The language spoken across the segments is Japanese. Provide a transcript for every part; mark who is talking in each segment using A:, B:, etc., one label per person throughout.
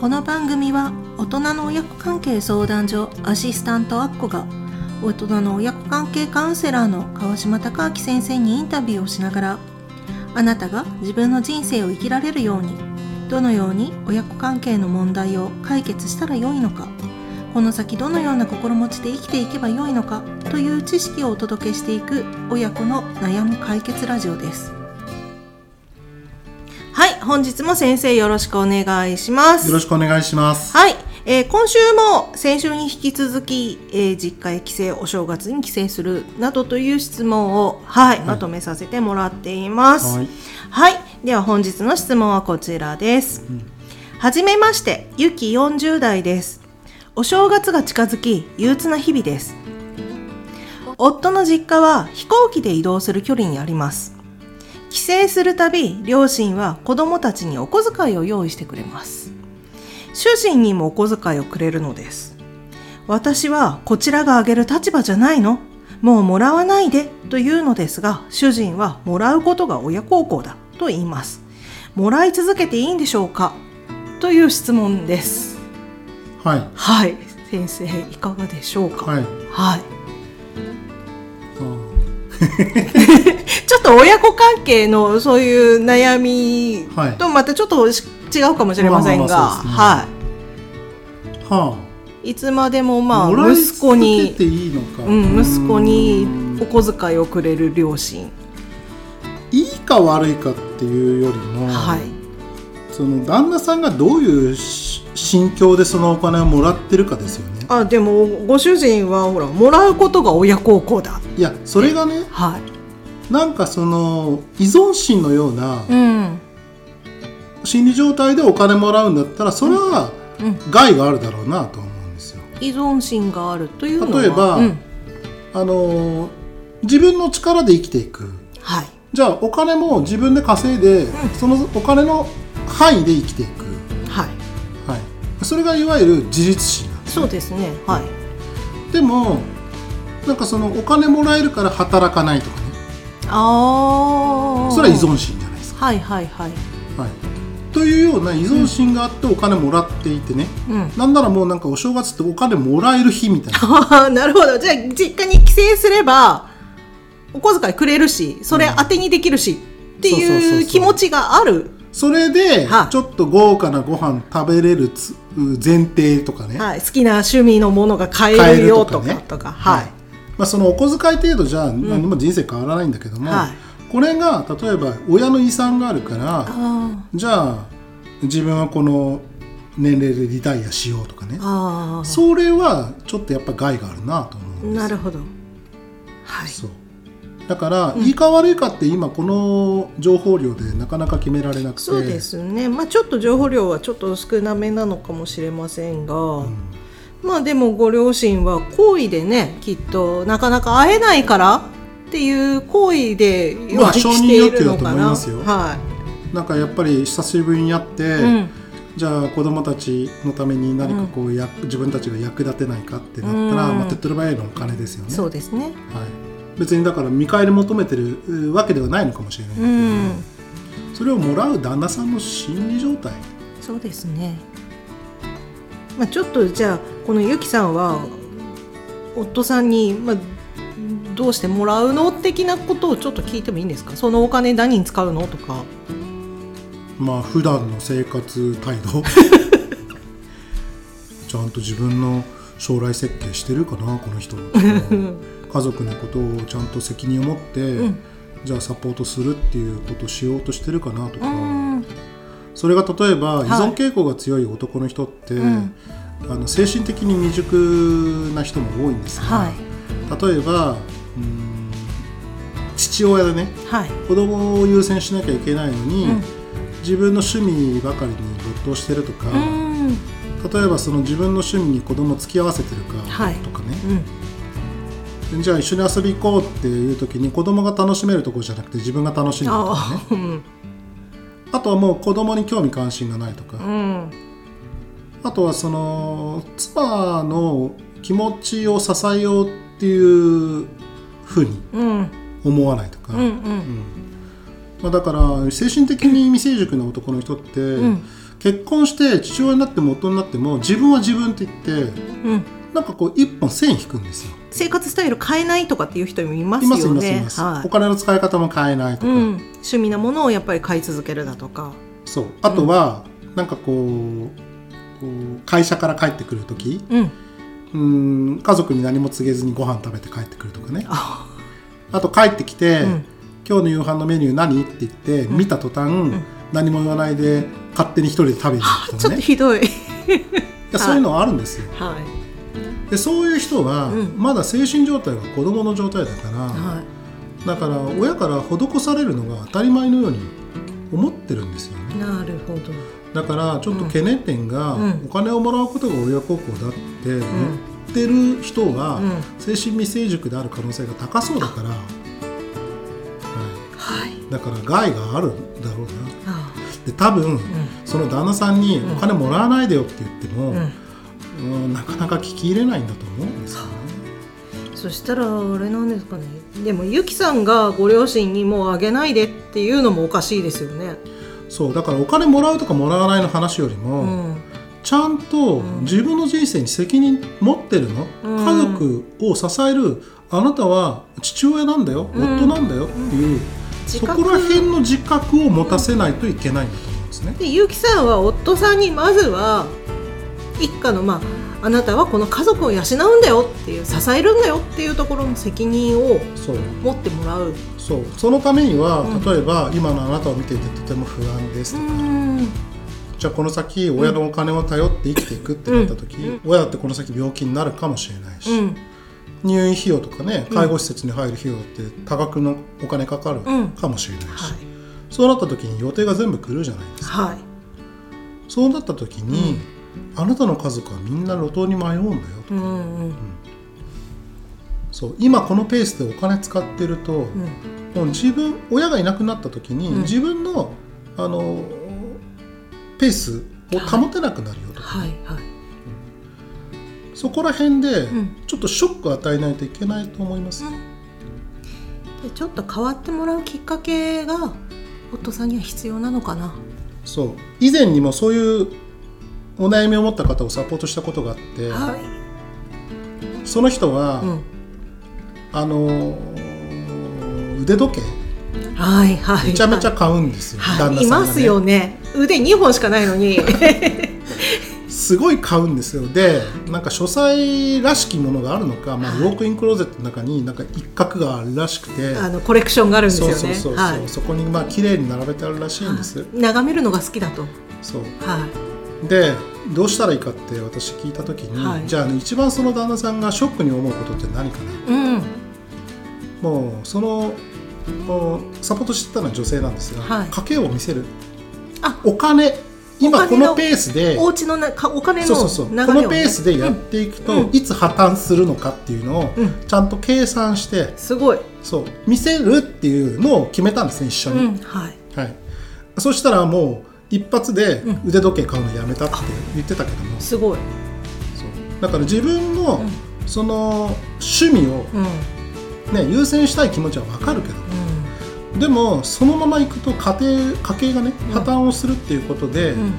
A: この番組は大人の親子関係相談所アシスタントアッコが大人の親子関係カウンセラーの川島隆明先生にインタビューをしながらあなたが自分の人生を生きられるようにどのように親子関係の問題を解決したらよいのかこの先どのような心持ちで生きていけばよいのかという知識をお届けしていく親子の悩む解決ラジオです。はい本日も先生よろしくお願いします
B: よろしくお願いします。
A: はい、えー今週も先週に引き続き、えー実家へ帰省お正月に帰省するなどという質問を、はい
B: はい
A: まとめさせてもらっています。
B: はい
A: はい、では本日の質問はこちらです。はじめまして、ゆき40代です。お正月が近づき、憂鬱な日々です。夫の実家は飛行機で移動する距離にあります。帰省するたび、両親は子供たちにお小遣いを用意してくれます。主人にもお小遣いをくれるのです。私はこちらがあげる立場じゃないのもうもらわないでというのですが、主人はもらうことが親孝行だと言います。もらい続けていいんでしょうか？という質問です。
B: はい。
A: はい、先生いかがでしょうか？
B: はい。
A: はい。
B: あ
A: ちょっと親子関係のそういう悩み
B: はい
A: とまたちょっとし違うかもしれませんが、はい。
B: は
A: いつまでもま
B: あ。
A: 息子に
B: ていいのか。
A: うん、息子に
B: うん
A: お小遣いをくれる両親、
B: いいか悪いかっていうよりも、
A: はい
B: その旦那さんがどういうし心境でそのお金をもらってるかですよね。
A: あでもご主人はほらもらうことが親孝行だ
B: いや、それがね、
A: はい
B: なんかその依存心のような
A: うん。
B: 心理状態でお金もらうんだったら、それは
A: うん。
B: 害があるだろうなと思うんですよ。
A: 依存心があるというのは
B: 例えば
A: うん。
B: あの自分の力で生きていく。
A: はい。
B: じゃあお金も自分で稼いで、そのお金の範囲で生きていく、
A: はい。
B: はい、それがいわゆる自立心なんです
A: そうですね。はい。
B: でもなんかそのお金もらえるから働かないとかね
A: ああ
B: それは依存心じゃないですか、
A: はいはいはい。
B: はい、というような依存心があってお金もらっていてね、
A: うん。
B: なんならもうなんかお正月ってお金もらえる日みたいな。
A: あ ーなるほど。じゃあ実家に帰省すればお小遣いくれるしそれ当てにできるし、って
B: そうそうそうそう
A: いう。気持ちがある
B: それで
A: はい。
B: ちょっと豪華なご飯食べれるつ前提とかね、
A: はい、好きな趣味のものが買え
B: る
A: るよと
B: とかね。
A: かとか。はい、
B: まあ、そのお小遣い程度じゃ何も人生変わらないんだけども、
A: はい。
B: これが例えば親の遺産があるから
A: あ
B: じゃあ自分はこの年齢でリタイアしようとかね。それはちょっとやっぱ害があるなと思うんです。
A: なるほど。はい。
B: そう。だから、いいか悪いかって今この情報量でなかなか決められなくて。
A: そうですね。まあちょっと情報量はちょっと少なめなのかもしれませんが、まあでもご両親は好意でねきっとなかなか会えないからっていう好意で
B: まあ承認欲求だと思い
A: な、
B: ますよ。
A: は
B: なんかやっぱり久しぶりに会って、
A: い、うん
B: じゃあ子供たちのために何かこうや、自分たちが役立てないかってなったら、
A: うん。
B: まあ、手っ取り早いのはお金ですよね。
A: そうですね。
B: はい、別にだから見返り求めてるうわけではないのかもしれないけ
A: う
B: ど、
A: ん。
B: それをもらう旦那さんの心理状態。
A: そうですねまあちょっとじゃあこのゆきさんは夫さんに、まあ、どうしてもらうの的なことをちょっと聞いてもいいんですか？そのお金何に使うのとか。
B: まあ普段の生活態度。ちゃんと自分の将来設計してるかなこの人 家族のことをちゃんと責任を持って、
A: ん。
B: じゃあサポートするっていうことをしようとしてるかなとか、
A: うん
B: それが例えば依
A: い。
B: 存傾向が強い男の人って、
A: ん。
B: あの精神的に未熟な人も多いんですが、
A: はい。
B: 例えばうん父親でね
A: はい。
B: 子供を優先しなきゃいけないのに、
A: うん。
B: 自分の趣味ばかりに没頭してるとか、
A: うん。
B: 例えばその自分の趣味に子供付き合わせてるか
A: はい
B: とかね、
A: うん。
B: じゃあ一緒に遊び行こうっていう時に子供が楽しめるところじゃなくて自分が楽しんでるとかね
A: あ
B: とはもう子供に興味関心がないとか、
A: うん。
B: あとはその妻の気持ちを支えようっていうふうに
A: うん。
B: 思わないとか、
A: うんうん。
B: まあ、だから精神的に未成熟な男の人って、
A: ん。
B: 結婚して父親になっても夫になっても自分は自分って言って
A: うん
B: なんかこう一本線引くんですよ。
A: 生活スタイル変えないとかっていう人もいますよね。は
B: お金の使い方も変えないとか、
A: いうん、趣味なものをやっぱり買い続けるだとか。
B: そう。あとは、なんかこうこう会社から帰ってくる時。
A: うん。
B: うん家族に何も告げずにご飯食べて帰ってくるとかね。
A: あ。
B: あと帰ってきて、
A: うん。
B: 今日の夕飯のメニュー何?」って言って、見た途端、何も言わないで勝手に一人で食べに行く
A: ちょっと
B: とかね
A: ひどい。
B: いやそういうのはあるんですよ。
A: はい
B: でそういう人は、
A: うん。
B: まだ精神状態が子供の状態だから、
A: は
B: だから親から施されるのが当たり前のように思ってるんですよね。
A: いなるほど。
B: だからちょっと懸念点が、
A: うん。
B: お金をもらうことが親孝行だって言ってる人は、
A: うん。
B: 精神未成熟である可能性が高そうだから、は
A: はい。
B: い、だから害があるんだろうな。
A: あ
B: で多分、その旦那さんに
A: うん。
B: お金もらわないでよって言っても、
A: うん
B: うんなかなか聞き入れないんだと思うんですよね。
A: そしたらあれなんですかね。でもゆきさんがご両親にもうあげないでっていうのもおかしいですよね。
B: そうだからお金もらうとかもらわないの話よりも、
A: うん。
B: ちゃんと自分の人生に責任持ってるの、
A: うん。
B: 家族を支えるあなたは父親なんだよ、
A: うん。
B: 夫なんだよっていう、そこら辺の自覚を持たせないといけないんだと思うんですね。
A: でゆきさんは夫さんにまずは一家のまああなたはこの家族を養うんだよっていう支えるんだよっていうところの責任を持ってもらう。
B: そう。そのためには、
A: うん。
B: 例えば今のあなたを見ていてとても不安ですとか、
A: ん。
B: じゃあこの先親のお金を頼って生きていくってなった時、
A: うん。
B: 親だってこの先病気になるかもしれないし、
A: うん。
B: 入院費用とかね介護施設に入る費用って多額のお金かかる
A: うん。
B: かもしれないし、
A: はい。
B: そうなった時に予定が全部来るじゃないですか。
A: はい。
B: そうなった時に、あなたの家族はみんな路頭に迷うんだよと、
A: うんうん。
B: そう今このペースでお金使ってると、
A: うん。
B: もう自分親がいなくなった時に、
A: うん。
B: 自分のあのペースを保てなくなるよと、
A: はいはい。
B: そこら辺で
A: ん。
B: ちょっとショックを与えないといけないと思います、
A: でちょっと変わってもらうきっかけが夫さんには必要なのかな。
B: そう。以前にもそういうお悩みを持った方をサポートしたことがあって、
A: はい。
B: その人は、
A: うん。
B: あの腕時計
A: はいはい
B: めちゃめちゃ買うんですよ、
A: はい、
B: 旦那さんが、ね、
A: いますよね。腕2本しかないのに。
B: すごい買うんですよ。でなんか書斎らしきものがあるのか、まあ、ウォークインクローゼットの中になんか一角があるらしくて。
A: あのコレクションがあるんですよね。
B: そうそうそうそう、
A: はい。
B: そこにまあ綺麗に並べてあるらしいんです、
A: 眺めるのが好きだと。
B: そう。
A: はい
B: でどうしたらいいかって私聞いた時に、
A: はい。
B: じゃあ、ね、一番その旦那さんがショックに思うことって何かな？
A: うん。
B: もうそのサポートしてたのは女性なんですが、
A: はい。
B: 家計を見せる。
A: あ。
B: お金。今こ
A: の
B: のペースで
A: お家のなかお金の
B: そうそうそう。こ
A: ね、
B: のペースでやっていくと、
A: うん。
B: いつ破綻するのかっていうのを
A: うん。
B: ちゃんと計算して、
A: すごい、
B: そう。見せるっていうのを決めたんですね一緒に、
A: うん、はい。
B: はい、そしたらもう一発で
A: うん。
B: 腕時計買うのやめたって言ってたけども、
A: すごい、
B: そう。だから自分のその趣味を、
A: うん。
B: ね、優先したい気持ちは分かるけど。でもそのままいくと家庭家計がね
A: うん。
B: 破綻をするっていうことで、
A: うん。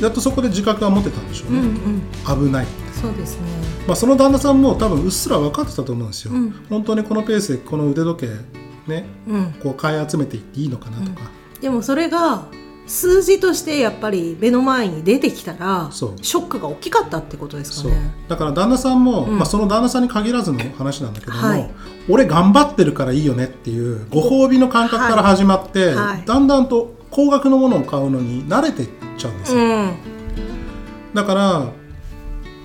B: やっとそこで自覚が持てたんでしょう
A: うんう
B: ね、
A: ん。
B: 危ない
A: そうですね。
B: まあ、その旦那さんも多分うっすら分かってたと思うんですよ、
A: うん。
B: 本当にこのペースでこの腕時計ね
A: うん。
B: こう買い集めていっていいのかなとか、
A: でもそれが数字としてやっぱり目の前に出てきたらショックが大きかったってことですかね。
B: だから旦那さんも、
A: うん。
B: まあ、その旦那さんに限らずの話なんだけども、
A: はい。
B: 俺頑張ってるからいいよねっていうご褒美の感覚から始まって、
A: はい。はい
B: だんだんと高額のものを買うのに慣れていっちゃうんですよ、
A: うん。
B: だから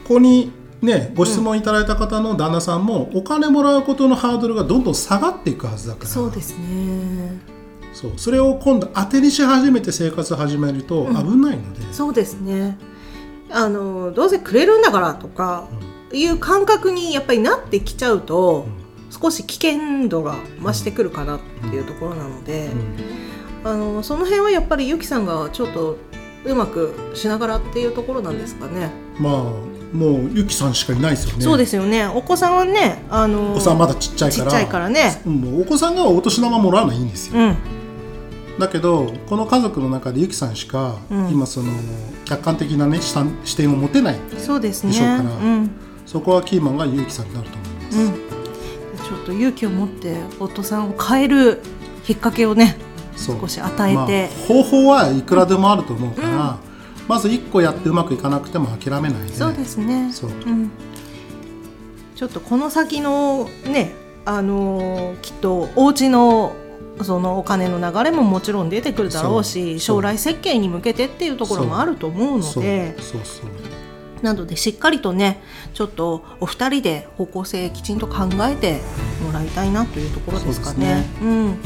B: ここにねご質問いただいた方の旦那さんも、お金もらうことのハードルがどんどん下がっていくはずだから。
A: そうですね
B: そう。それを今度当てにし始めて生活を始めると危ないので、
A: そうですね。あのどうせくれるんだからとかいう感覚にやっぱりなってきちゃうと、少し危険度が増してくるかなっていうところなので、
B: うん。
A: あのその辺はやっぱりゆきさんがちょっとうまくしながらっていうところなんですかね。
B: まあもうゆきさんしかいないですよね。
A: そうですよね。お子さんはね、あの
B: お子さんまだちっちゃいから。
A: ちっちゃいからね。
B: もうお子さんがお年玉もらうのはいいんですよ、
A: うん。
B: だけどこの家族の中でゆきさんしか、
A: うん。
B: 今その客観的なね視点を持てない
A: そうですね。
B: でしょうから
A: うん。
B: そこはキーマンがゆきさんになると思います、
A: うん、ちょっと勇気を持って夫さんを変えるきっかけをね少し与えて、
B: まあ、方法はいくらでもあると思うから、まず1個やってうまくいかなくても諦めないで
A: そうですね。ちょっとこの先のねあのーきっとお家のそのお金の流れももちろん出てくるだろうし将来設計に向けてっていうところもあると思うので。なのでしっかりとねちょっとお二人で方向性きちんと考えてもらいたいなというところですかね。
B: そう
A: うん、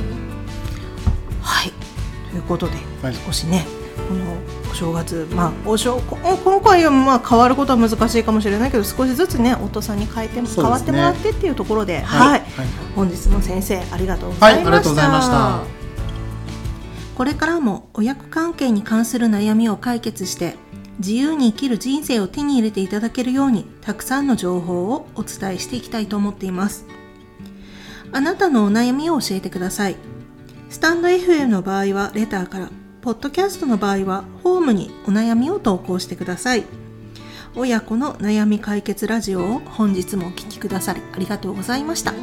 A: はい。ということで、
B: はい。
A: 少しねこのお正月まあお正こ今回はまあ変わることは難しいかもしれないけど少しずつね夫さんに変えて、
B: ね。
A: 変わってもらってっていうところで、
B: はい。
A: はい。本日の先生ありがとうござ
B: はいい、あり
A: ました。
B: がとうございました。
A: これからも親子関係に関する悩みを解決して自由に生きる人生を手に入れていただけるようにたくさんの情報をお伝えしていきたいと思っています。あなたのお悩みを教えてください。スタンド FM の場合はレターからポッドキャストの場合はホームにお悩みを投稿してください。親子の悩み解決ラジオを本日もお聴きくださりありがとうございました。